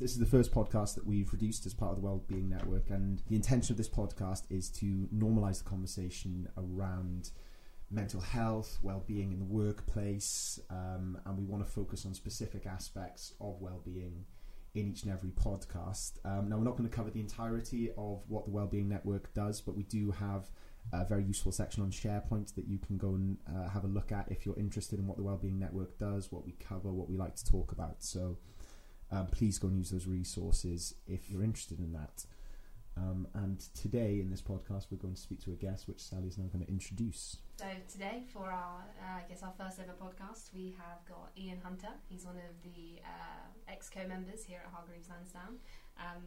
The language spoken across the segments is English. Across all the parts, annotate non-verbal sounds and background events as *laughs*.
This is the first podcast that we've produced as part of the Wellbeing Network, and the intention of this podcast is to normalise the conversation around mental health, well-being in the workplace, um, and we want to focus on specific aspects of well-being in each and every podcast. Um, now, we're not going to cover the entirety of what the Wellbeing Network does, but we do have a very useful section on SharePoint that you can go and uh, have a look at if you're interested in what the Wellbeing Network does, what we cover, what we like to talk about. So um, please go and use those resources if you're interested in that. Um, and today in this podcast, we're going to speak to a guest, which Sally is now going to introduce. So today, for our, uh, I guess our first ever podcast, we have got Ian Hunter. He's one of the uh, ex co-members here at Hargreaves Lansdown. Um,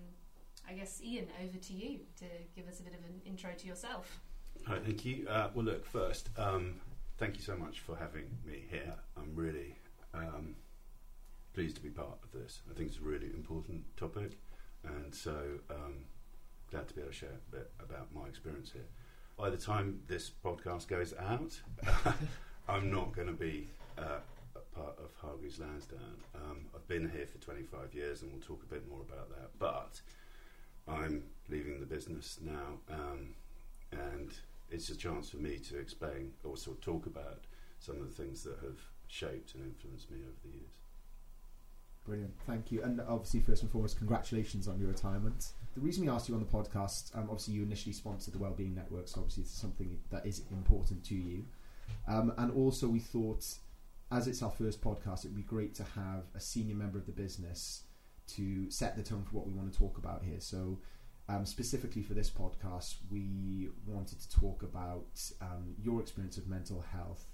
I guess Ian, over to you to give us a bit of an intro to yourself. Hi, thank you. Uh, well, look, first, um, thank you so much for having me here. I'm really um, pleased to be part of this. I think it's a really important topic, and so um, glad to be able to share a bit about my experience here. By the time this podcast goes out, *laughs* I'm not going to be uh, part of Hargreaves Lansdown. Um, I've been here for 25 years, and we'll talk a bit more about that. But I'm leaving the business now, um, and it's a chance for me to explain or sort of talk about some of the things that have shaped and influenced me over the years. Brilliant, thank you. And obviously, first and foremost, congratulations on your retirement. The reason we asked you on the podcast, um, obviously, you initially sponsored the Wellbeing Network, so obviously, it's something that is important to you. Um, and also, we thought, as it's our first podcast, it'd be great to have a senior member of the business to set the tone for what we want to talk about here. So, um, specifically for this podcast, we wanted to talk about um, your experience of mental health,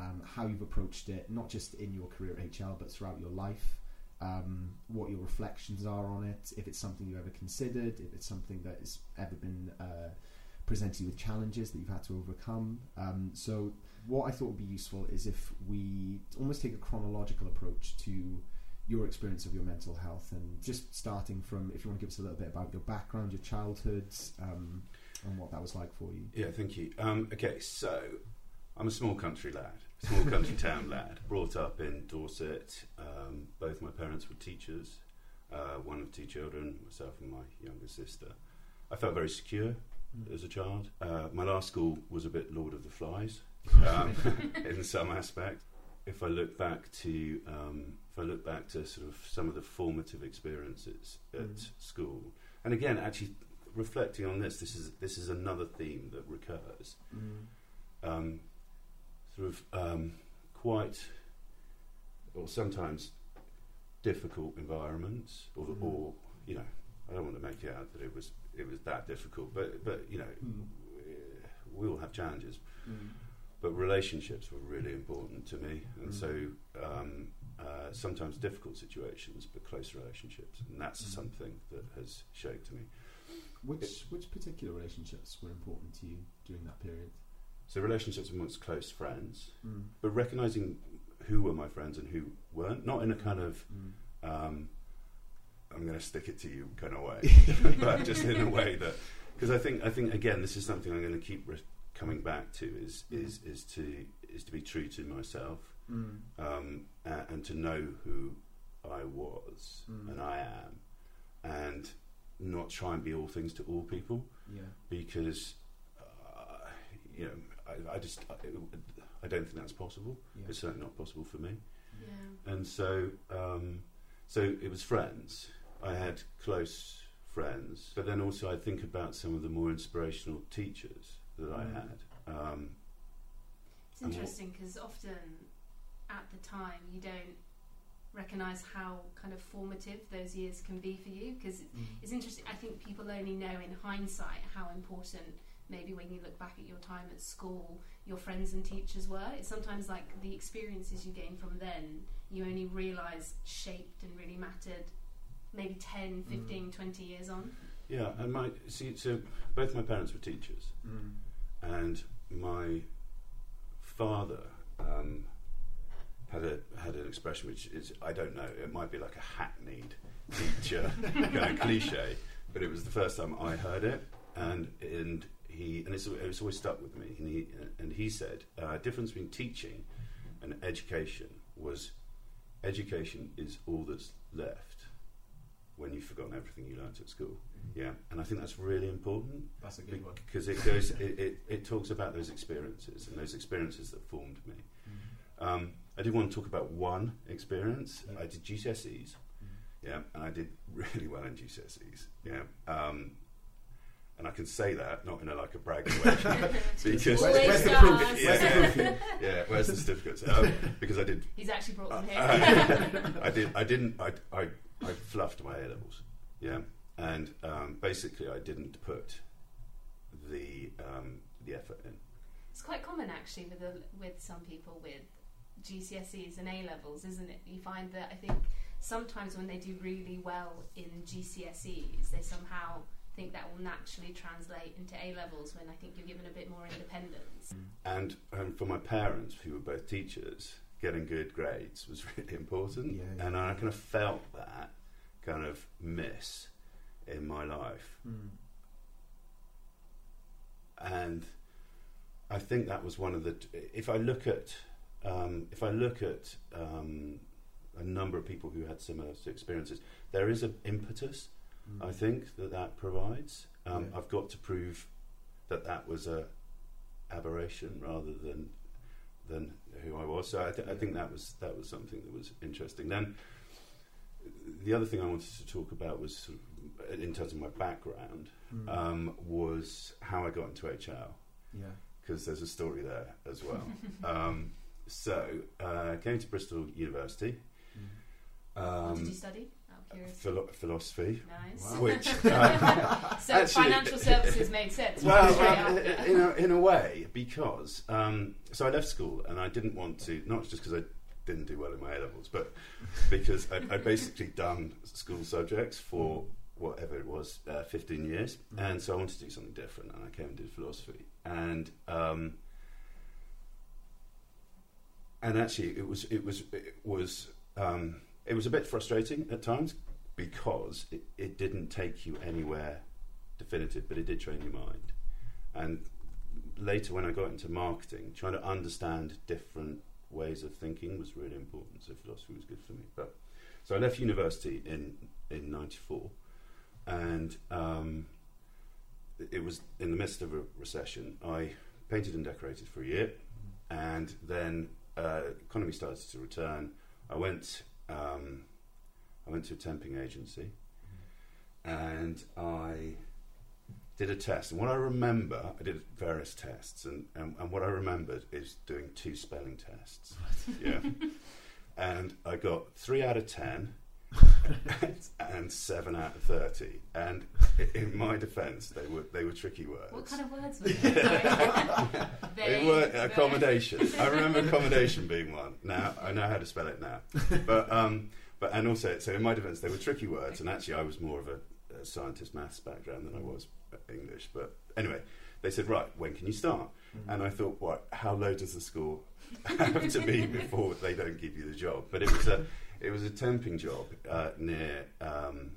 um, how you've approached it, not just in your career at HL, but throughout your life um, what your reflections are on it, if it's something you've ever considered, if it's something that has ever been uh, presented with challenges that you've had to overcome. Um, so, what I thought would be useful is if we almost take a chronological approach to your experience of your mental health and just starting from if you want to give us a little bit about your background, your childhood, um, and what that was like for you. Yeah, thank you. Um, okay, so I'm a small country lad small country town lad, brought up in Dorset. Um, both my parents were teachers, uh, one of two children, myself and my younger sister. I felt very secure mm. as a child. Uh, my last school was a bit Lord of the Flies um, *laughs* *laughs* in some aspect. If I look back to um, if I look back to sort of some of the formative experiences at mm. school, and again, actually reflecting on this, this is this is another theme that recurs. Mm. Sort of um, quite, or sometimes difficult environments, or, mm. or, you know, I don't want to make it out that it was it was that difficult, but but you know, mm. we all have challenges. Mm. But relationships were really important to me, and so um, uh, sometimes difficult situations, but close relationships, and that's mm. something that has shaped me. Which it, which particular relationships were important to you during that period? So relationships amongst close friends, mm. but recognizing who were my friends and who weren't, not in a kind of mm. um, I'm going to stick it to you kind of way, *laughs* but just in a way that because I think I think again this is something I'm going to keep re- coming back to is mm. is is to is to be true to myself mm. um, and, and, to know who I was mm. and I am, and not try and be all things to all people. Yeah. Because uh, you know I, I just I, I, don't think that's possible. Yeah. It's certainly not possible for me. Yeah. And so um, so it was friends. I had close friends, but then also I think about some of the more inspirational teachers that mm. I had. Um, it's interesting because often at the time you don't recognize how kind of formative those years can be for you because mm. it's interesting i think people only know in hindsight how important maybe when you look back at your time at school, your friends and teachers were. It's sometimes like the experiences you gain from then, you only realise shaped and really mattered maybe 10, mm. 15, mm. 20 years on. Yeah, and my, see, so both my parents were teachers, mm. and my father um, had a had an expression which is I don't know it might be like a hackneyed teacher *laughs* kind of cliche, but it was the first time I heard it, and and he and it's, it's always stuck with me. And he and he said, uh, difference between teaching and education was education is all that's left when you've forgotten everything you learnt at school. Yeah, and I think that's really important That's a good one. because it goes, it, it, it talks about those experiences and those experiences that formed me. Um, I did want to talk about one experience. Yeah. I did GCSEs, yeah, and I did *laughs* really well in GCSEs, yeah. Um, can say that not in a like a bragging way, *laughs* *laughs* because Where's, where's the does. proof? Where's the Yeah. proof? yeah, where's the certificates? Um, because I did He's actually brought them here. uh, I *laughs* did. I didn't. I, I, I fluffed my A levels. Yeah, and um, basically, I didn't put the um, the effort in. It's quite common actually with a, with some people with GCSEs and A levels, isn't it? You find that I think sometimes when they do really well in GCSEs, they somehow think that will naturally translate into A levels when I think you're given a bit more independence. And um, for my parents, who were both teachers, getting good grades was *laughs* really important. Yeah, yeah. And I kind of felt that kind of miss in my life. Mm. and I think that was one of the. If I look at, um, if I look at um, a number of people who had similar experiences, there is an impetus. Mm. I think that that provides. Um, Yeah. I've got to prove that that was a aberration rather than than who I was. So I, th- I think that was that was something that was interesting. Then the other thing I wanted to talk about was sort of, in terms of my background Mm. um, was how I got into HL yeah. because there's a story there as well. *laughs* um, so uh, I came to Bristol University, Mm. what did um, you study? Out of curiosity. philo- philosophy, Nice. Wow. which um, *laughs* So Actually- financial services made sense. well, well, in a, in a way, because um, so I left school and I didn't want to, not just because I didn't do well in my A levels, but because I'd, I'd basically done school subjects for whatever it was, uh, 15 years, Mm. and so I wanted to do something different, and I came and did philosophy, and um, and actually it was it was it was um, it was a bit frustrating at times because it, it didn't take you anywhere definitive, but it did train your mind. And later, when I got into marketing, trying to understand different ways of thinking was really important. So philosophy was good for me. But so I left university in in '94, and um, it was in the midst of a recession. I painted and decorated for a year, and then uh, economy started to return. I went. Um, I went to a temping agency, and I did a test. And what I remember, I did various tests, and, and, and what I remembered is doing two spelling tests. yeah. *laughs* And I got three out of ten *laughs* and seven out of thirty. And in my defence, they were they were tricky words. What kind of words were they? They *laughs* They- were accommodation. I remember accommodation being one. Now I know how to spell it now. But um, but and also so in my defence they were tricky words, and actually I was more of a, a scientist maths background than I was English. But anyway, they said right, when can you start? Mm. And I thought, what? How low does the score *laughs* have to be before they don't give you the job? But it was a it was a temping job uh, near um,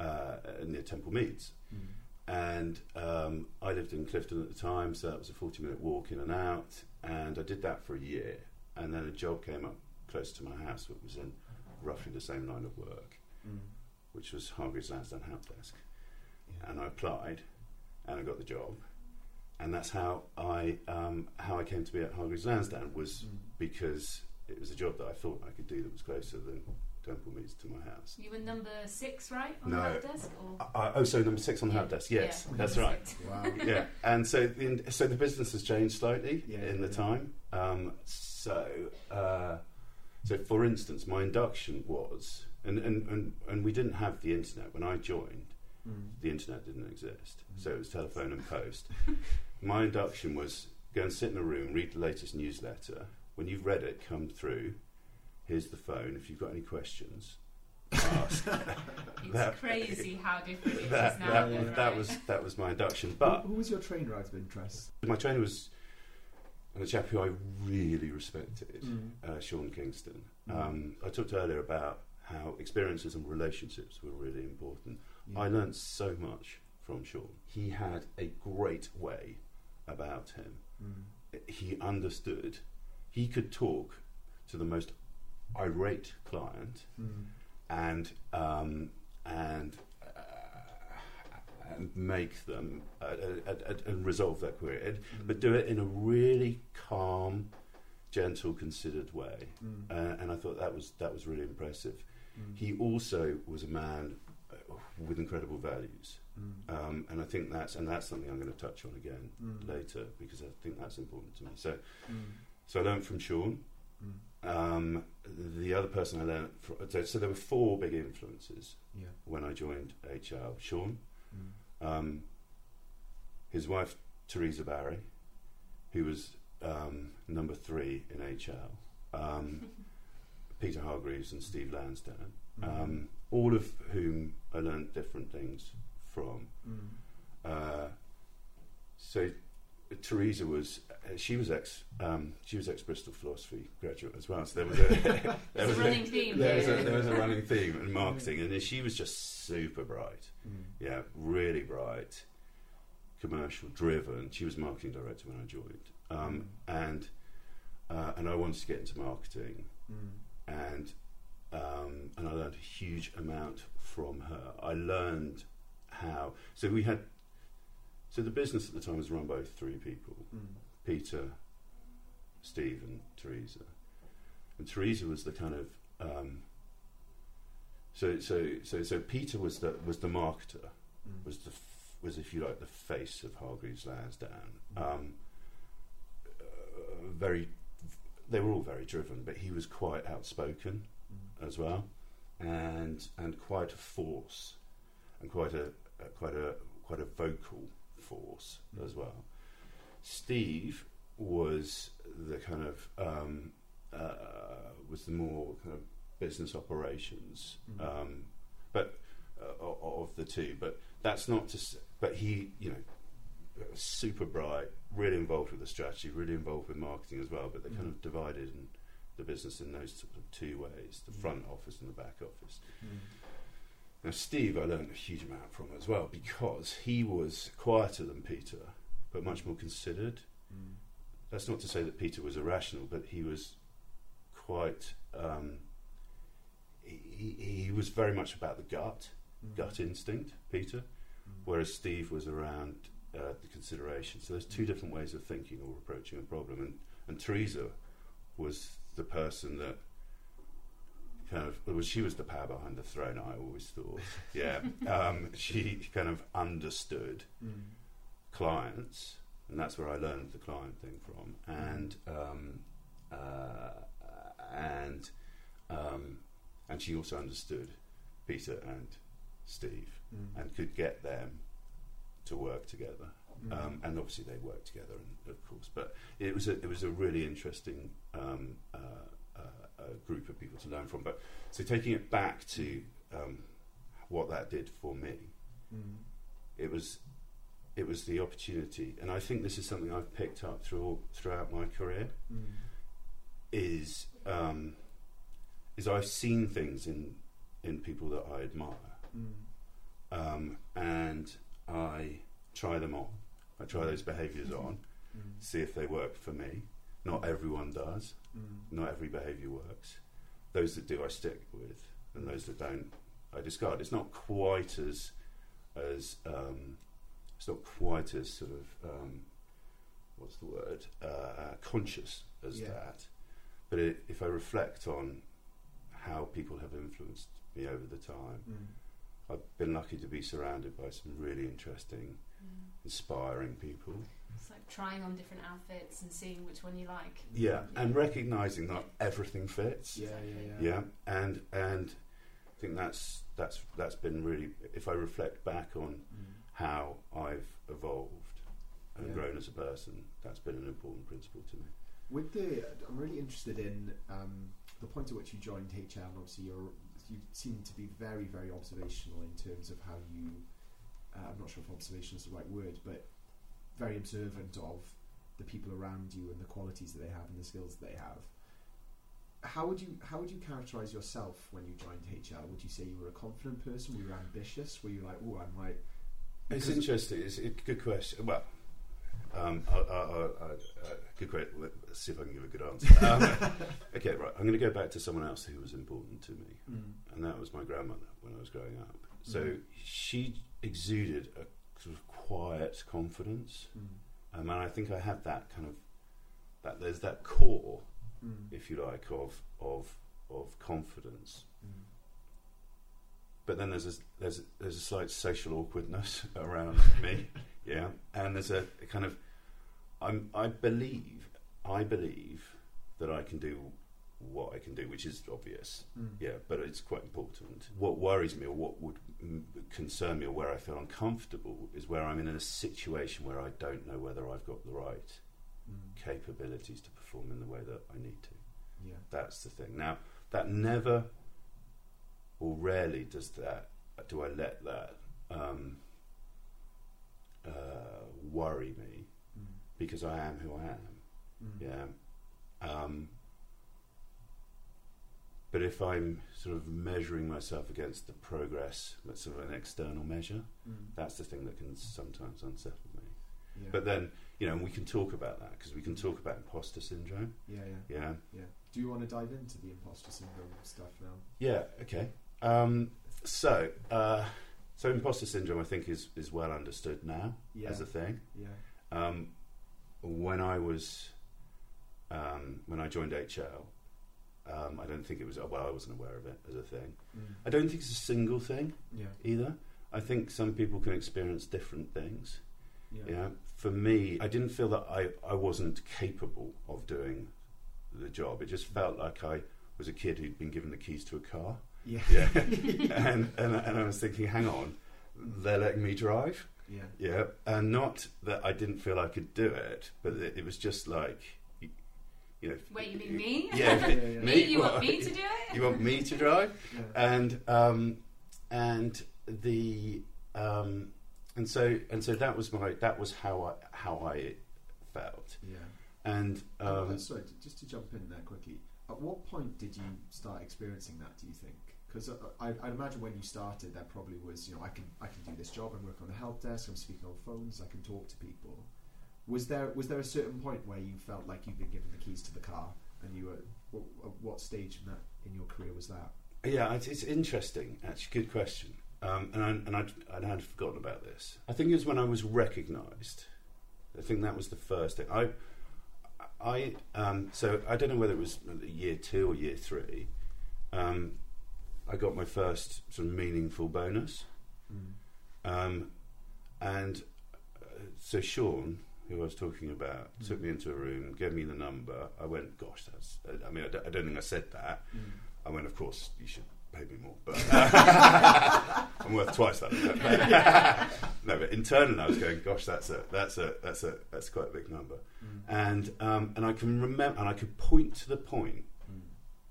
uh, near Temple Meads Mm. and um, I lived in Clifton at the time, so that was a 40 minute walk in and out. And I did that for a year, and then a job came up close to my house, which was in roughly the same line of work, Mm. which was Hargreaves Lansdown Help Desk. Yeah. And I applied, and I got the job, and that's how I um, how I came to be at Hargreaves Lansdown was Mm. because it was a job that I thought I could do that was closer than Temple Meads to my house. You were number six, right, on No. the help desk? Or? I, I, oh, so number six on the help desk. Yes, Yeah, that's right. Wow. *laughs* yeah, and so the, so the business has changed slightly Yeah, in the yeah. time. Um, so uh, so for instance, my induction was, and, and, and, and we didn't have the internet when I joined. Mm. The internet didn't exist, Mm. so it was telephone and post. my induction was go and sit in a room, read the latest newsletter. When you've read it, come through. Here's the phone. If you've got any questions, ask. *laughs* It's That- crazy how different it is that, now. that, yeah, was, right? that was that was my induction, Who, but. who was your trainer out of interest? My trainer was a chap who I really respected, Mm. uh, Sean Kingston. Mm. Um, I talked earlier about how experiences and relationships were really important. Yeah. I learned so much from Sean. He had a great way about him. Mm. He understood. He could talk to the most irate client Mm. and um, and make them uh, uh, uh, and resolve their query, and, Mm. but do it in a really calm, gentle, considered way. Mm. Uh, and I thought that was that was really impressive. Mm. He also was a man uh, with incredible values, Mm. um, and I think that's and that's something I'm going to touch on again Mm. later because I think that's important to me. So. So I learned from Sean. Mm. Um, the other person I learned from, so, so there were four big influences Yeah. when I joined HL. Sean, Mm. um, his wife Teresa Barry, who was um, number three in HL, um, *laughs* Peter Hargreaves and Steve Lansdown, Mm. um, all of whom I learned different things from. Mm. Uh, so Teresa was uh, she was ex um, she was ex Bristol philosophy graduate as well. So there was a *laughs* there was a running theme. there was a, there was a running theme in marketing, and she was just super bright. Mm. Yeah, really bright, commercial driven. She was marketing director when I joined, um, and uh, and I wanted to get into marketing, Mm. and um, and I learned a huge amount from her. I learned how. So we had. So the business at the time was run by three people: Mm. Peter, Steve, and Teresa. And Teresa was the kind of. Um, so so so so Peter was the was the marketer Mm. was the f- was if you like the face of Hargreaves Lansdown. Mm. Um, uh, very, they were all very driven, but he was quite outspoken Mm. as well, and and quite a force, and quite a, a quite a quite a vocal force Mm. as well. Steve was the kind of um, uh, was the more kind of business operations, Mm. um, but uh, of the two. But that's not to. But he, you know, super bright, really involved with the strategy, really involved with marketing as well. But they kind Mm. of divided the business in those sort of two ways: the Mm. front office and the back office. Mm. Now, Steve, I learned a huge amount from as well because he was quieter than Peter, but much more considered. Mm. That's not to say that Peter was irrational, but he was quite. Um, he, he he was very much about the gut, Mm. gut instinct, Peter, Mm. whereas Steve was around uh, the consideration. So there's two different ways of thinking or approaching a problem, and and Teresa was the person that kind of well, she was the power behind the throne. I always thought, yeah, *laughs* um, she kind of understood Mm. clients, and that's where I learned the client thing from, and um, uh, and um, and she also understood Peter and Steve, Mm. and could get them to work together. Mm. Um, and obviously they worked together, and, of course. But it was a, it was a really interesting um, uh, group of people to learn from. But so taking it back to um, what that did for me, Mm. it was it was the opportunity, and I think this is something I've picked up through throughout my career. Mm. Is um, is I've seen things in in people that I admire, Mm. um, and I try them on. I try those behaviours on, see if they work for me. Not everyone does. Mm. Not every behaviour works. Those that do, I stick with, and those that don't, I discard. It's not quite as as um, it's not quite as sort of um, what's the word uh, conscious as Yeah. that. But it, if I reflect on how people have influenced me over the time, Mm. I've been lucky to be surrounded by some really interesting, Mm. inspiring people. It's like trying on different outfits and seeing which one you like. Yeah, and recognizing that everything fits. Yeah, yeah, yeah. Yeah, and and I think that's that's that's been really. If I reflect back on Mm. how I've evolved and Yeah. grown as a person, that's been an important principle to me. With the, I'm really interested in um, the point at which you joined HL. And obviously, you're you seem to be very, very observational in terms of how you. Uh, I'm not sure if observation is the right word, but very observant of the people around you and the qualities that they have and the skills that they have. How would you how would you characterize yourself when you joined HL? Would you say you were a confident person? Were you ambitious? Were you like, oh, I'm like, It's interesting. It's a good question. Well, um, I, I, I, I, uh, good question. Let's see if I can give a good answer. *laughs* Um, okay, right. I'm going to go back to someone else who was important to me. mm, and that was my grandmother when I was growing up. So Mhm. she exuded a sort of quiet confidence. Mm. Um, and I think I had that kind of that there's that core, Mm. if you like, of of of confidence. Mm. But then there's a there's a, there's a slight social awkwardness *laughs* around *laughs* me, yeah, and there's a, a kind of I'm I believe I believe that I can do what I can do, which is obvious, Mm. yeah, but it's quite important. What worries me, or what would concern me, or where I feel uncomfortable, is where I'm in a situation where I don't know whether I've got the right Mm. capabilities to perform in the way that I need to. Yeah. That's the thing. Now, that never or rarely does that, do I let that um, uh, worry me Mm. because I am who I am. Mm. Yeah. Um, but if I'm sort of measuring myself against the progress, that's sort of an external measure, Mm. that's the thing that can sometimes unsettle me. Yeah. But then, you know, and we can talk about that because we can talk about imposter syndrome. yeah, yeah, Yeah. yeah. Do you want to dive into the imposter syndrome stuff now? Yeah. Okay. Um, so, uh, so imposter syndrome, I think, is is well understood now Yeah. as a thing. Yeah. Um, when I was um, when I joined HL, um, I don't think it was. Well, I wasn't aware of it as a thing. Mm. I don't think it's a single thing Yeah. either. I think some people can experience different things. Yeah. For me, I didn't feel that I, I wasn't capable of doing the job. It just felt like I was a kid who'd been given the keys to a car. Yeah. Yeah. *laughs* *laughs* and, and and I was thinking, hang on, they're letting me drive. Yeah. Yeah. And not that I didn't feel I could do it, but it, it was just like, you, you know. Wait, you mean me? *laughs* Yeah. *laughs* Yeah, yeah, me? You want me to do it? You want me to drive? yeah. and um, and the um, and so and so that was my that was how I how I felt Yeah. and Um, um, sorry, just to jump in there quickly. At what point did you start experiencing that? Do you think? Because I, I'd imagine when you started, there probably was, you know, I can I can do this job. I'm working on the help desk. I'm speaking on phones. I can talk to people. Was there was there a certain point where you felt like you'd been given the keys to the car, and you were what, what stage in that in your career was that? yeah it's, it's interesting actually. Good question. Um, and I, and I'd, I'd had forgotten about this. I think it was when I was recognised I think that was the first thing. I I um, so I don't know whether it was year two or year three. Um, I got my first sort of meaningful bonus. Um, and uh, so Sean, who I was talking about, Mm. took me into a room, gave me the number. I went, "Gosh, that's." I mean, I don't, think I said that. I went, "Of course, you should pay me more, but *laughs* I'm worth twice that." *laughs* no, but internally, I was going, "Gosh, that's a that's a that's a that's quite a big number." Mm. And um, and I can remember, and I could point to the point. Mm.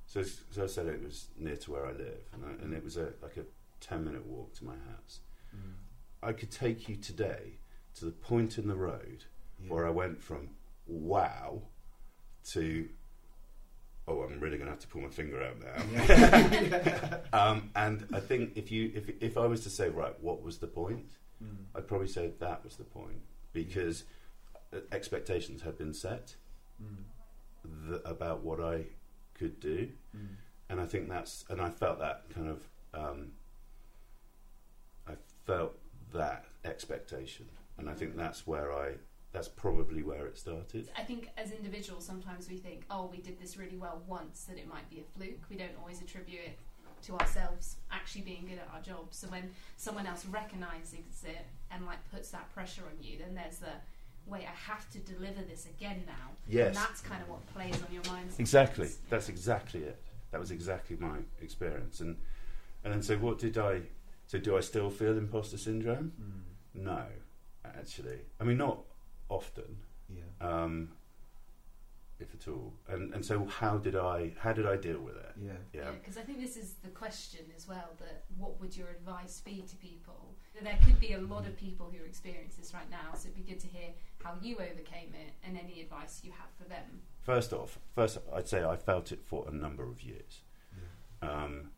So, so I said, it was near to where I live, and, I, and it was a like a ten minute walk to my house. Mm. I could take you today to the point in the road Yeah. where I went from wow to oh, I'm really going to have to pull my finger out now. *laughs* Yeah. um, and I think if you if if I was to say right, what was the point? Mm. I'd probably say that was the point because uh, expectations had been set Mm. th- about what I could do, Mm. and I think that's and I felt that kind of um, I felt that expectation, and I think that's where I that's probably where it started. I think as individuals, sometimes we think, oh, we did this really well once, that it might be a fluke. We don't always attribute it to ourselves actually being good at our job. So when someone else recognises it and like puts that pressure on you, then there's the wait, I have to deliver this again now. Yes. And that's kind of what plays on your mind. sometimes. Exactly. That's exactly it. That was exactly my experience. And and then so what did I so do I still feel imposter syndrome? Mm. No, actually. I mean not often, Yeah. um, if at all. And and so how did I how did I deal with it? Yeah. Yeah. because I think this is the question as well. That what would your advice be to people? There could be a lot of people who experience this right now, so it'd be good to hear how you overcame it and any advice you have for them. First off, first I'd say I felt it for a number of years. Yeah. Um,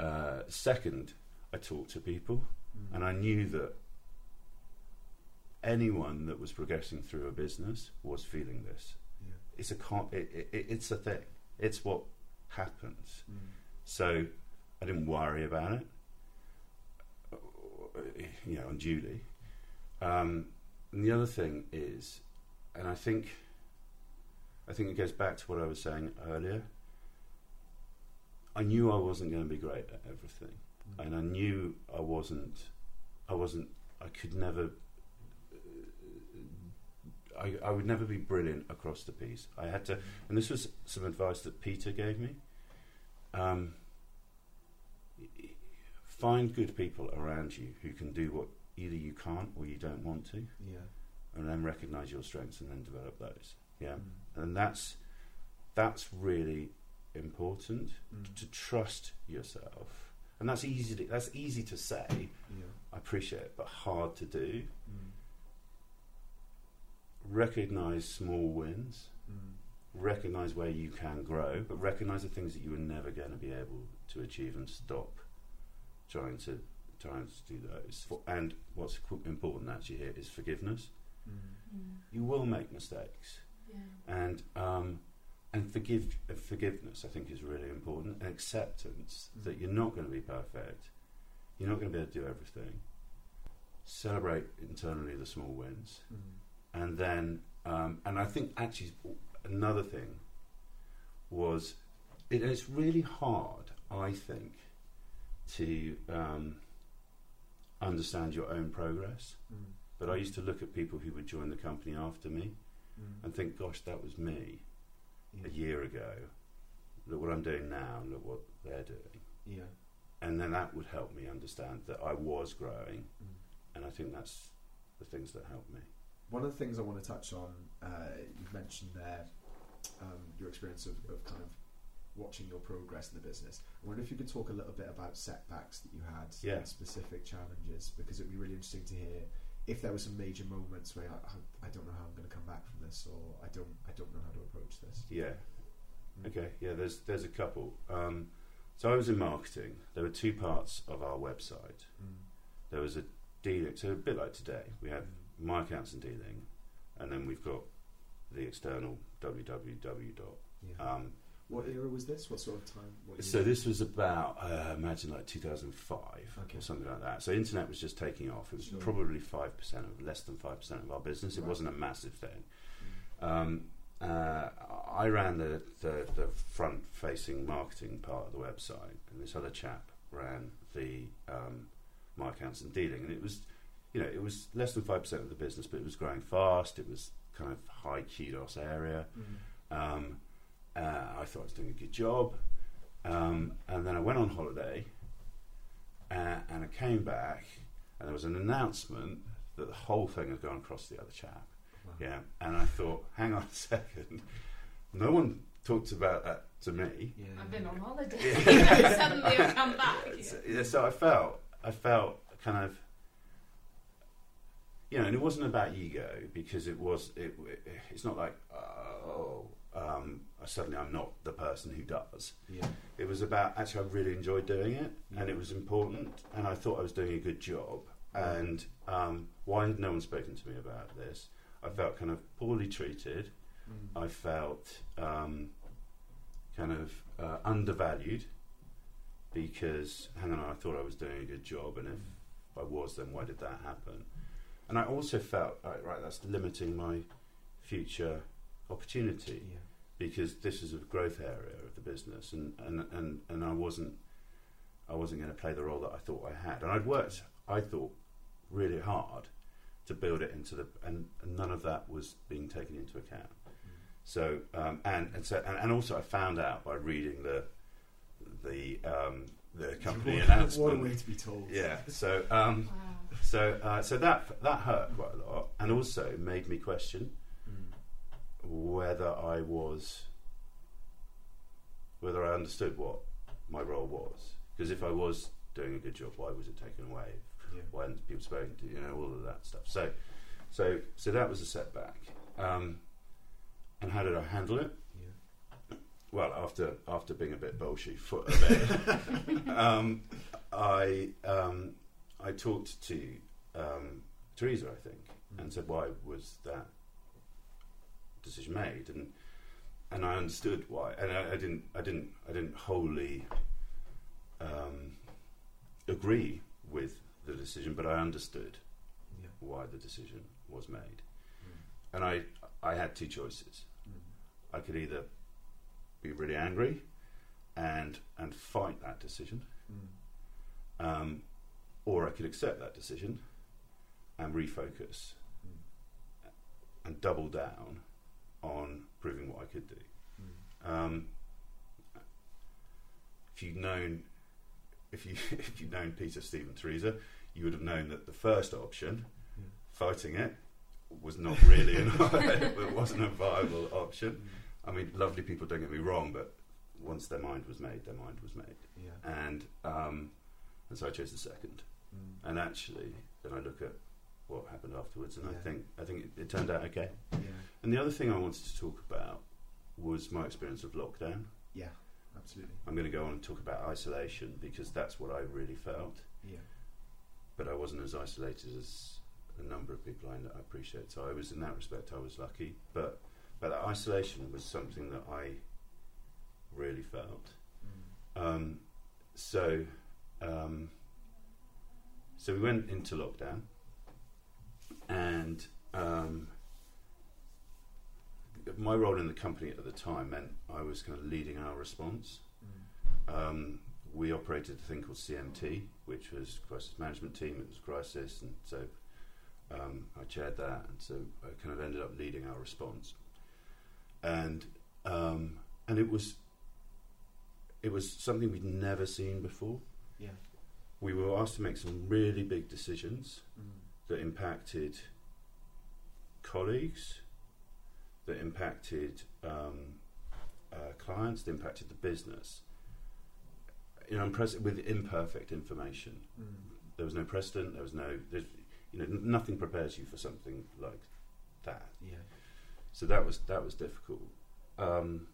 uh, second, I talked to people Mm. and I knew that anyone that was progressing through a business was feeling this. Yeah. It's a con- it, it, it's a thing. It's what happens. Mm. So I didn't worry about it, you know, unduly. Um, and the other thing is, and I think, I think it goes back to what I was saying earlier. I knew I wasn't going to be great at everything, Mm. and I knew I wasn't. I wasn't. I could never. I, I would never be brilliant across the piece. I had to, and this was some advice that Peter gave me. Um, find good people around you who can do what either you can't or you don't want to, Yeah. and then recognize your strengths and then develop those. Yeah, Mm. and that's that's really important Mm. to trust yourself, and that's easy. To, that's easy to say. Yeah. I appreciate it, but hard to do. Mm. Recognize small wins. Mm. Recognize where you can grow, but recognize the things that you are never going to be able to achieve and stop trying to trying to do those. For- And what's qu- important actually here is forgiveness. Mm. You will make mistakes, Yeah. and um, and forgive uh, forgiveness. I think is really important, and acceptance Mm. that you're not going to be perfect. You're not going to be able to do everything. Celebrate internally the small wins, Mm. And then um, and I think actually another thing was it, it's really hard I think to um, understand your own progress Mm. but I used to look at people who would join the company after me Mm. and think gosh that was me Yeah. a year ago look what I'm doing now and look what they're doing Yeah. and then that would help me understand that I was growing Mm. and I think that's the things that help me One of the things I want to touch on, uh, you've mentioned there, um, your experience of, of kind of watching your progress in the business. I wonder if you could talk a little bit about setbacks that you had Yeah. specific challenges, because it'd be really interesting to hear if there were some major moments where I, I- I don't know how I'm going to come back from this, or I don't, I don't know how to approach this. yeah Mm. Okay, yeah, there's there's a couple. Um, so I was in marketing. There were two parts of our website. Mm. There was a dealing, so a bit like today, we have Mm. My accounts and dealing, and then we've got the external www. dot. Yeah. Um, what era was this? What sort of time? What so this was about, uh, imagine like 2005 Okay. or something like that. So internet was just taking off. It was Sure. probably five percent of less than five percent of our business. It Right. wasn't a massive thing. Mm. Um, uh, I ran the, the, the front facing marketing part of the website, and this other chap ran the um, my accounts and dealing. And it was, you know, it was less than 5% of the business, but it was growing fast. It was kind of high kudos area. Mm. Um, uh, I thought I was doing a good job. Um, and then I went on holiday uh, and I came back, and there was an announcement that the whole thing had gone across to the other chap. Wow. Yeah, and I thought, hang on a second. No one talked about that to me. Yeah. I've been on holiday. *laughs* Yeah. *laughs* Suddenly I've come back. So, yeah, so I felt, I felt kind of, you know, and it wasn't about ego because it was, it, it's not like, oh, um, suddenly I'm not the person who does. Yeah. It was about actually I really enjoyed doing it, and it was important, and I thought I was doing a good job. And um, why had no one spoken to me about this? I felt kind of poorly treated. Mm. I felt um, kind of uh, undervalued because, hang on, I thought I was doing a good job, and if I was, then why did that happen? And I also felt, right, right that's limiting my future opportunity Yeah. because this is a growth area of the business, and, and, and, and I wasn't I wasn't going to play the role that I thought I had, and I'd worked I thought really hard to build it into the and, and none of that was being taken into account. So um, and and so and, and also I found out by reading the the um, the company what, announcement. What a way to be told. Yeah. So um, Wow. So uh, so that that hurt quite a lot, and also made me question Mm. whether I was whether I understood what my role was. Because if I was doing a good job, why was it taken away? Yeah. Why hadn't people spoken to you know all of that stuff? So so so that was a setback. Um, and how did I handle it? Yeah. Well, after after being a bit bolshy for a bit, *laughs* um, I um, I talked to um, Teresa, I think, and said why was that decision made, and and I understood why, and I, I didn't I didn't I didn't wholly um, agree with the decision, but I understood Yeah. why the decision was made. And I, I had two choices. I could either be really angry and and fight that decision, um, or I could accept that decision and refocus and double down on proving what I could do. Um, if you'd known, if you *laughs* if you'd known Peter Stephen Teresa, you would have known that the first option, Yeah. fighting it, was not *laughs* really an *laughs* it wasn't a viable option. I mean, lovely people don't get me wrong, but once their mind was made, their mind was made, Yeah. and um, and so I chose the second. And actually, then I look at what happened afterwards, and I think I think it, it turned out okay. Yeah. And the other thing I wanted to talk about was my experience of lockdown. Yeah. Absolutely. I'm going to go on and talk about isolation because that's what I really felt. Yeah. But I wasn't as isolated as a number of people I, I appreciate. So I was, in that respect, I was lucky. But but that isolation was something that I really felt. Um, so um, so we went into lockdown, and um, my role in the company at the time meant I was kind of leading our response. Um, we operated a thing called CMT, which was crisis management team. It was crisis, and so um, I chaired that, and so I kind of ended up leading our response. And um, and it was it was something we'd never seen before. Yeah. We were asked to make some really big decisions Mm. that impacted colleagues, that impacted um, uh, clients, that impacted the business. You know, impres- with imperfect information. Mm. There was no precedent. There was no, you know, n- nothing prepares you for something like that. Yeah. So that was that was difficult. Um,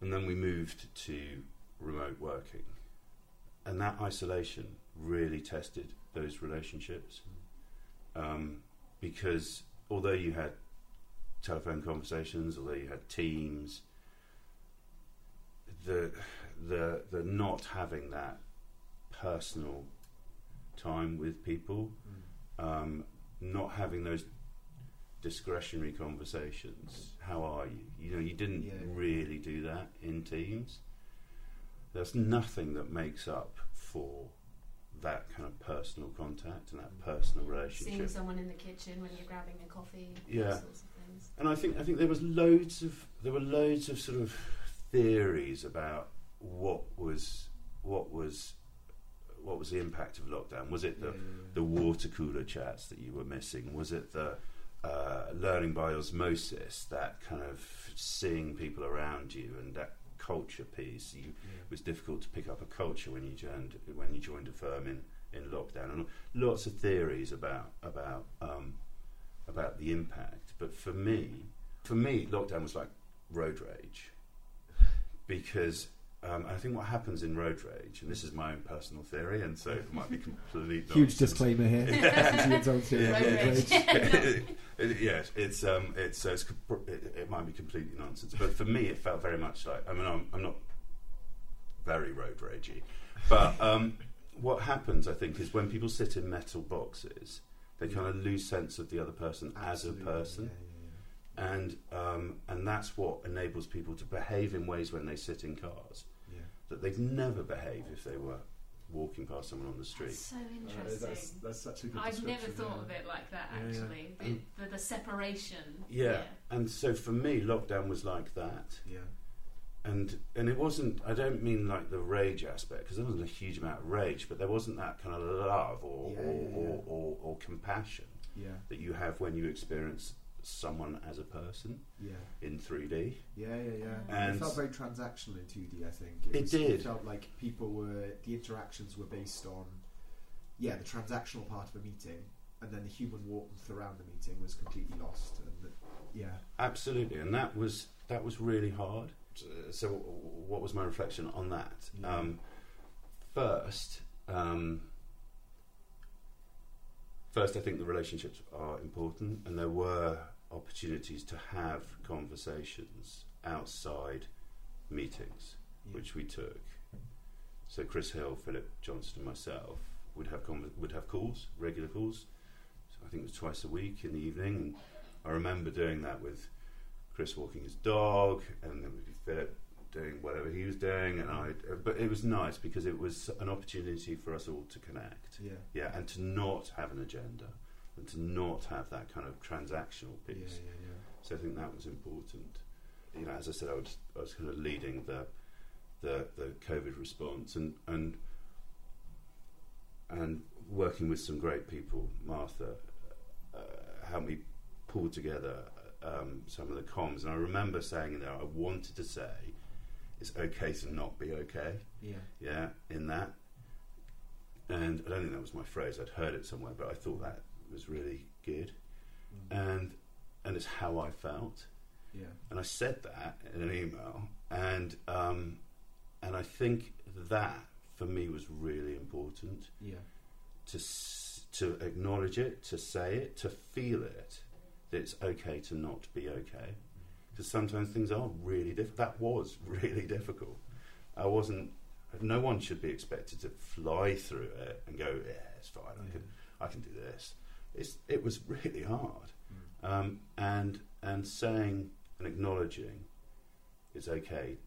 and then we moved to remote working, and that isolation really tested those relationships um, because although you had telephone conversations, although you had Teams, the the the not having that personal time with people, Mm. um, not having those discretionary conversations. How are you? You know, you didn't Yeah. really do that in Teams. There's nothing that makes up for that kind of personal contact and that personal relationship. Seeing someone in the kitchen when you're grabbing a coffee, Yeah. those sorts of things. And I think I think there was loads of there were loads of sort of theories about what was what was what was the impact of lockdown. Was it the Yeah, yeah, yeah. the water cooler chats that you were missing? Was it the uh, learning by osmosis, that kind of seeing people around you and that culture piece? You, Yeah. it was difficult to pick up a culture when you joined when you joined a firm in, in lockdown, and lots of theories about about um, about the impact. But for me, for me, lockdown was like road rage because. Um, I think what happens in road rage, and this is my own personal theory, and so it might be *laughs* completely Huge disclaimer here. This is Ian's own theory Yeah, of Road road rage. *laughs* rage. It- yes, it's um, it's, it's it, it might be completely nonsense, but for me, it felt very much like I mean, I'm, I'm not very road ragey, but um, what happens, I think, is when people sit in metal boxes, they kind of lose sense of the other person as a person, Yeah, and um, and that's what enables people to behave in ways when they sit in cars. That they'd never behave if they were walking past someone on the street. That's so Uh, interesting. that's, that's such a good I've never thought yeah. of it like that Yeah, yeah. actually. Um, The, the, the separation. Yeah. And so for me, lockdown was like that. Yeah. and and it wasn't i don't mean like the rage aspect because there wasn't a huge amount of rage but there wasn't that kind of love or Yeah, or, yeah, Or, or, or compassion Yeah. that you have when you experience someone as a person Yeah. in 3d Yeah, yeah, yeah. And- it felt very transactional in 2D, I think. It was- did. It felt like people were, the interactions were based on, yeah, the transactional part of a meeting, and then the human warmth around the meeting was completely lost. And the, yeah, absolutely and that was that was really hard so what was my reflection on that Yeah. um, first um, first i think the relationships are important and there were opportunities to have conversations outside meetings yeah. which we took. So Chris Hill, Philip Johnson, myself would have would have calls, regular calls. So I think it was twice a week in the evening. And I remember doing that with Chris walking his dog, and then with Philip doing whatever he was doing, and I. But it was nice because it was an opportunity for us all to connect. Yeah. Yeah, and to not have an agenda, and to not have that kind of transactional Yeah, piece. yeah, yeah. So I think that was important. You know, as I said, I was I was kind of leading the the the COVID response and and and working with some great people. Martha uh, helped me pull together um, some of the comms, and I remember saying in there, I wanted to say, "It's okay to not be okay." Yeah. Yeah, in that. And I don't think that was my phrase. I'd heard it somewhere, but I thought that was really good, Mm. and and it's how I felt. yeah. And I said that in an email, and um, and I think that for me was really important Yeah. to s- to acknowledge it, to say it, to feel it. That it's okay to not be okay, because sometimes things are really difficult. That was *laughs* really difficult. I wasn't. No one should be expected to fly through it and go, "Yeah, it's fine. I Yeah. can, I can do this." It's, it was really hard Mm. um, and and saying and acknowledging it's okay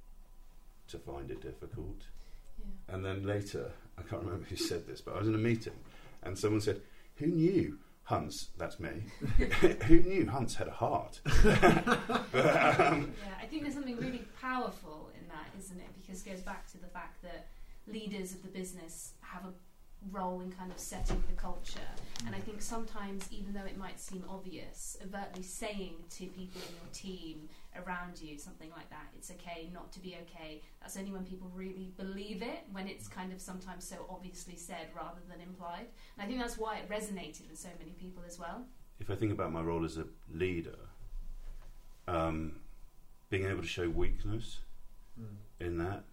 to find it difficult. Yeah. And then later, *laughs* I can't remember who said this, but I was in a meeting and someone said, "Who knew Hunts? That's me. *laughs* who knew Hunts had a heart?" *laughs* but, um, Yeah, I think there's something really powerful in that, isn't it? Because it goes back to the fact that leaders of the business have a role in kind of setting the culture. And I think sometimes, even though it might seem obvious, overtly saying to people in your team around you something like that, it's okay not to be okay, that's only when people really believe it, when it's kind of sometimes so obviously said rather than implied. And I think that's why it resonated with so many people as well. if I think about my role as a leader, um, being able to show weakness Mm. in that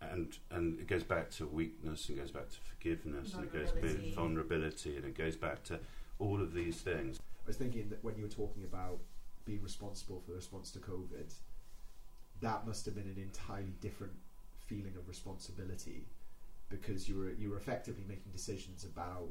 and and it goes back to weakness and goes back to forgiveness and it goes back to Vulnerability. vulnerability and it goes back to all of these things I was thinking that when you were talking about being responsible for the response to COVID, that must have been an entirely different feeling of responsibility because you were you were effectively making decisions about.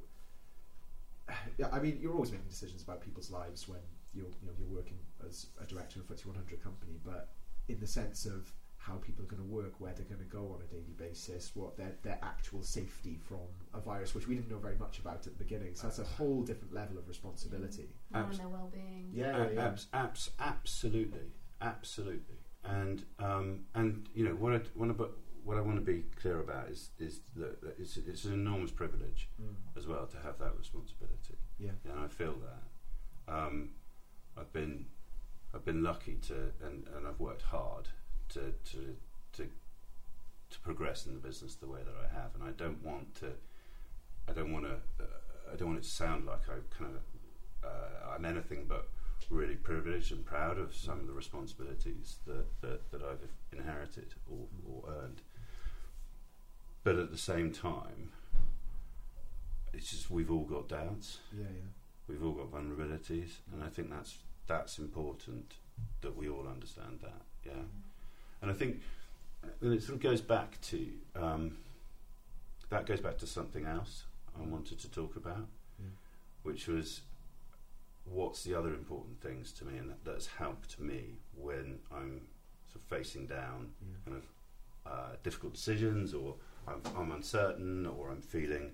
I mean, you're always making decisions about people's lives when you're you know you're working as a director of a FTSE 100 company, but in the sense of how people are going to work, where they're going to go on a daily basis, what their their actual safety from a virus, which we didn't know very much about at the beginning. So that's a whole different level of responsibility. More on Abs- their well-being. Yeah, A- abs- abs- absolutely absolutely and um, and you know what I what I, what I want to be clear about is is that that it's, it's an enormous privilege Mm. as well to have that responsibility Yeah. and I feel that. Um, I've been I've been lucky to and, and I've worked hard to, to to to progress in the business the way that I have, and I don't want to I don't want to uh, I don't want it to sound like I kind of uh, I'm anything but really privileged and proud of some of the responsibilities that that, that I've inherited or, or earned. But at the same time, it's just we've all got doubts. Yeah, yeah. We've all got vulnerabilities, and I think that's that's important that we all understand that. Yeah, and I think and it sort of goes back to um, that goes back to something else I wanted to talk about, Yeah. which was what's the other important things to me, and that, that's helped me when I'm sort of facing down Yeah. kind of uh, difficult decisions, or I'm, I'm uncertain, or I'm feeling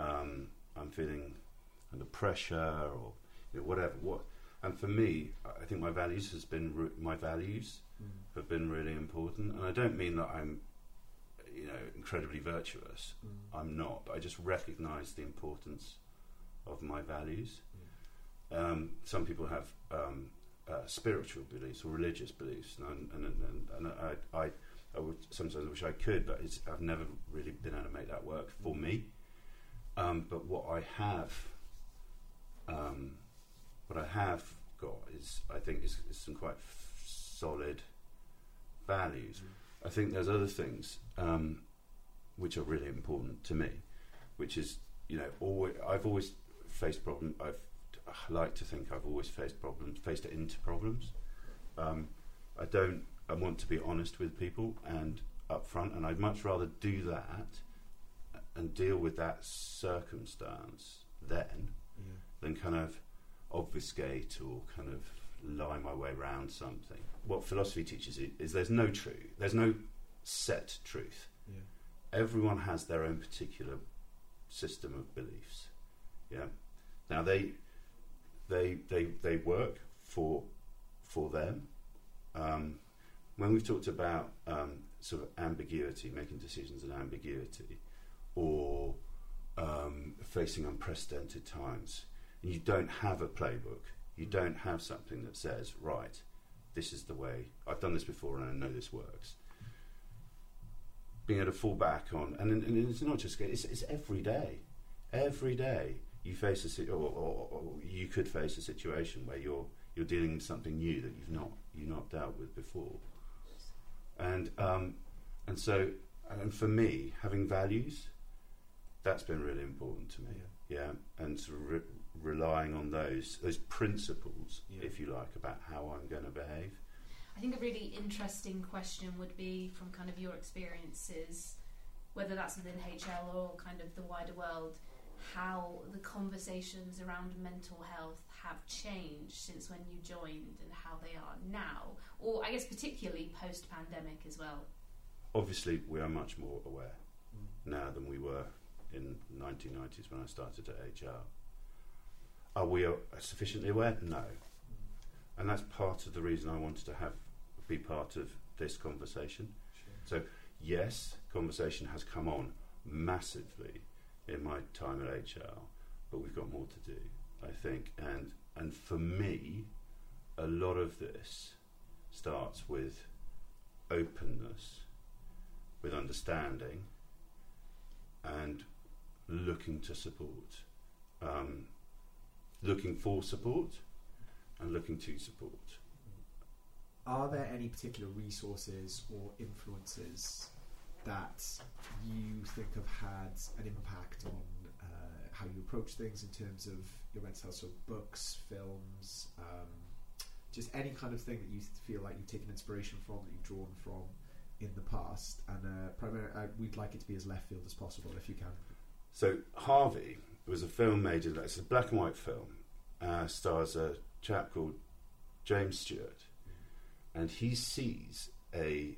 um, I'm feeling under pressure, or you know, whatever. What and for me, I think my values has been my values Mm. have been really important, and I don't mean that I'm you know incredibly virtuous. Mm. I'm not, but I just recognise the importance of my values. Um, some people have um, uh, spiritual beliefs or religious beliefs, and, and, and, and I, I, I would sometimes wish I could, but it's, I've never really been able to make that work for me. Um, but what I have, um, what I have got is, I think, is, is some quite solid values. I think there's other things um, which are really important to me, which is you know always I've always faced problems. I've I like to think I've always faced problems, faced it into problems. Um, I don't. I want to be honest with people and upfront, and I'd much rather do that and deal with that circumstance then Yeah. than kind of obfuscate or kind of lie my way around something. What philosophy teaches i- is there's no truth, there's no set truth. Yeah. Everyone has their own particular system of beliefs. Yeah. Now they they they they work for for them. Um, when we've talked about um, sort of ambiguity, making decisions in ambiguity, or um, facing unprecedented times, and you don't have a playbook, you don't have something that says, right, this is the way. I've done this before and I know this works. Being able to fall back on, and, and it's not just it's, it's every day. Every day you face a si- or, or, or you could face a situation where you're you're dealing with something new that you've not you've not dealt with before, and um, and so and for me having values, that's been really important to me. Yeah, and sort of re- relying on those those principles, Yeah. if you like, about how I'm going to behave. I think a really interesting question would be from kind of your experiences, whether that's within HL or kind of the wider world, how the conversations around mental health have changed since when you joined and how they are now, or I guess particularly post pandemic as well. Obviously, we are much more aware Mm. now than we were in the 1990s when I started at HL. Are we sufficiently aware? No. And that's part of the reason I wanted to have be part of this conversation. Sure. Yes, conversation has come on massively in my time at HL, but we've got more to do, I think. And and for me, a lot of this starts with openness, with understanding, and looking to support, um, looking for support, and looking to support. Are there any particular resources or influences that you think have had an impact on uh, how you approach things in terms of your mental health? So, books, films, um, just any kind of thing that you feel like you've taken inspiration from, that you've drawn from in the past. And uh, primarily, uh, we'd like it to be as left field as possible if you can. So Harvey was a film made. In it's a black and white film. Uh, stars a chap called James Stewart, and he sees a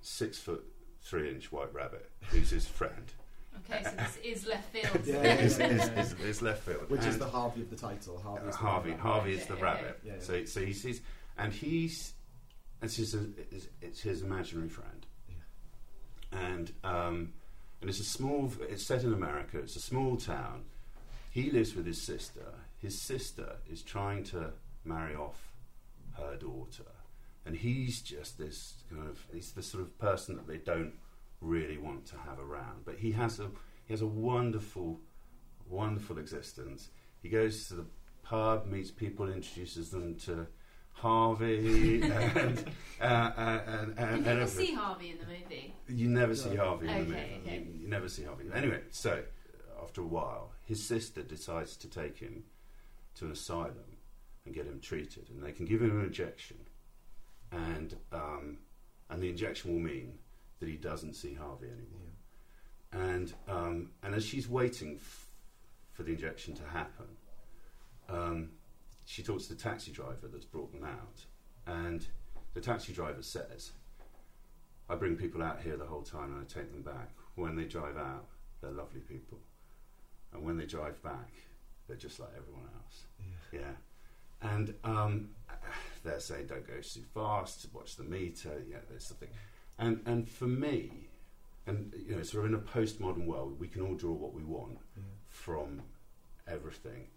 six foot three inch white rabbit who's his friend. Okay, so this is left *laughs* field. Yeah, It's- yeah, it's- it's- it's left field. Which is the Harvey of the title. Harvey, Uh, is the Harvey. rabbit. Harvey is the Okay, rabbit. okay. Yeah, So, so he sees, and he's, it's his, it's, it's his imaginary friend. And um, and it's a small. It's set in America. It's a small town. He lives with his sister. His sister is trying to marry off her daughter, and he's just this kind of. He's the sort of person that they don't really want to have around. But he has a he has a wonderful, wonderful existence. He goes to the pub, meets people, introduces them to Harvey, *laughs* and, uh, uh, and, You and, and never everything. see Harvey in the movie. You never see No. Harvey in the movie. okay. You, you never see Harvey. Anyway, so after a while, his sister decides to take him to an asylum and get him treated, and they can give him an injection, and um, and the injection will mean that he doesn't see Harvey anymore. And um, and as she's waiting f- for the injection to happen, um, she talks to the taxi driver that's brought them out, and the taxi driver says, "I bring people out here the whole time, and I take them back. When they drive out, they're lovely people, and when they drive back, they're just like everyone else." Yeah. Yeah, and um, they're saying don't go too fast, watch the meter. Yeah, there's something, and and for me, and you know, sort of in a postmodern world, we can all draw what we want Yeah. from everything.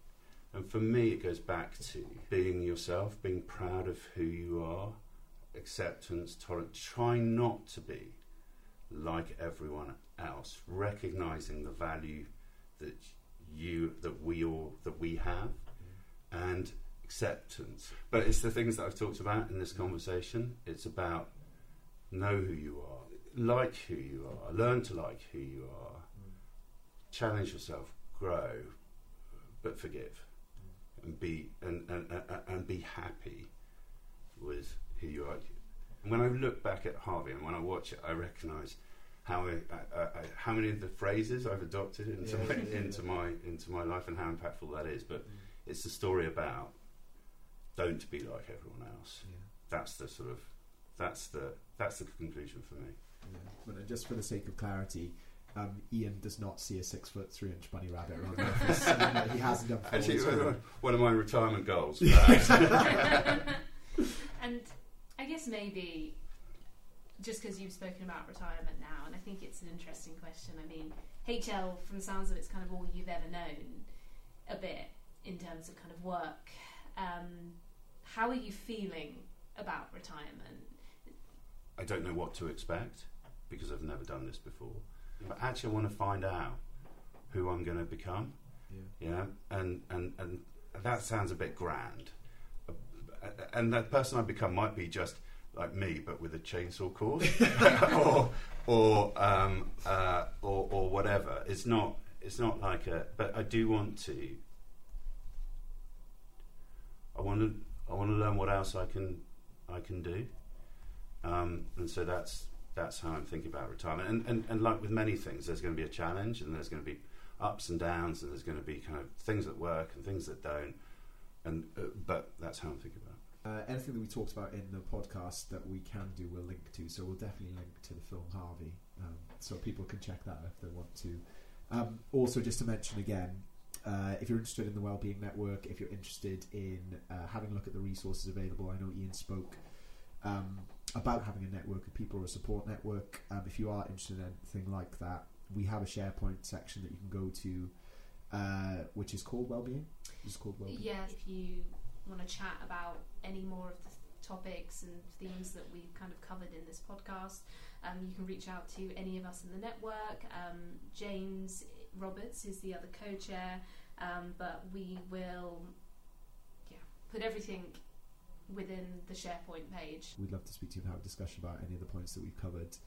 And for me, it goes back to being yourself, being proud of who you are, acceptance, tolerance, trying not to be like everyone else, recognizing the value that you, that we all, that we have, and acceptance. But it's the things that I've talked about in this conversation. It's about know who you are, like who you are, learn to like who you are, challenge yourself, grow, but forgive, and be and, and, and, and be happy with who you are. And when I look back at Harvey and when I watch it, I recognise how I, I, I, how many of the phrases I've adopted into Yeah, my, yeah, yeah. into my into my life and how impactful that is. But Mm. it's the story about don't be like everyone else. Yeah. That's the sort of that's the that's the conclusion for me. Yeah. But just for the sake of clarity, um, Ian does not see a six foot three inch bunny rabbit around the office. Um, *laughs* he hasn't done for all Actually, his *laughs* one of my retirement goals. *laughs* and I guess maybe just because you've spoken about retirement now, and I think it's an interesting question. I mean, HL, from the sounds of it, it's kind of all you've ever known a bit in terms of kind of work. Um, how are you feeling about retirement? I don't know what to expect because I've never done this before. But actually, I want to find out who I'm going to become. Yeah. Yeah, and and and that sounds a bit grand. Uh, And that person I become might be just like me, but with a chainsaw cord, *laughs* or or um, uh, or or whatever. It's not. It's not like a. But I do want to. I want to. I want to learn what else I can. I can do. Um, and so that's that's how I'm thinking about retirement. And, and and like with many things, there's going to be a challenge, and there's going to be ups and downs, and there's going to be kind of things that work and things that don't. And uh, but that's how I'm thinking about. it. Uh, anything that we talked about in the podcast that we can do, we'll link to. So we'll definitely link to the film Harvey, um, so people can check that if they want to. Um, also, just to mention again, uh, if you're interested in the Wellbeing Network, if you're interested in uh, having a look at the resources available, I know Ian spoke um, about having a network of people or a support network. Um, if you are interested in anything like that, we have a SharePoint section that you can go to, uh, which is called Wellbeing. It's called Wellbeing. Yeah, if you want to chat about any more of the topics and themes that we've kind of covered in this podcast, um, you can reach out to any of us in the network. Um, James Roberts is the other co-chair, um, but we will, yeah, put everything within the SharePoint page. We'd love to speak to you and have a discussion about any of the points that we've covered.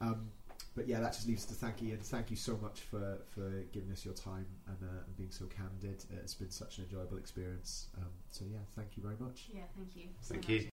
Um, but yeah, that just leaves us to thank Ian. Thank you so much for, for giving us your time and, uh, and being so candid. Uh, it's been such an enjoyable experience. Um, so yeah, thank you very much. Yeah, thank you. so Thank much. you.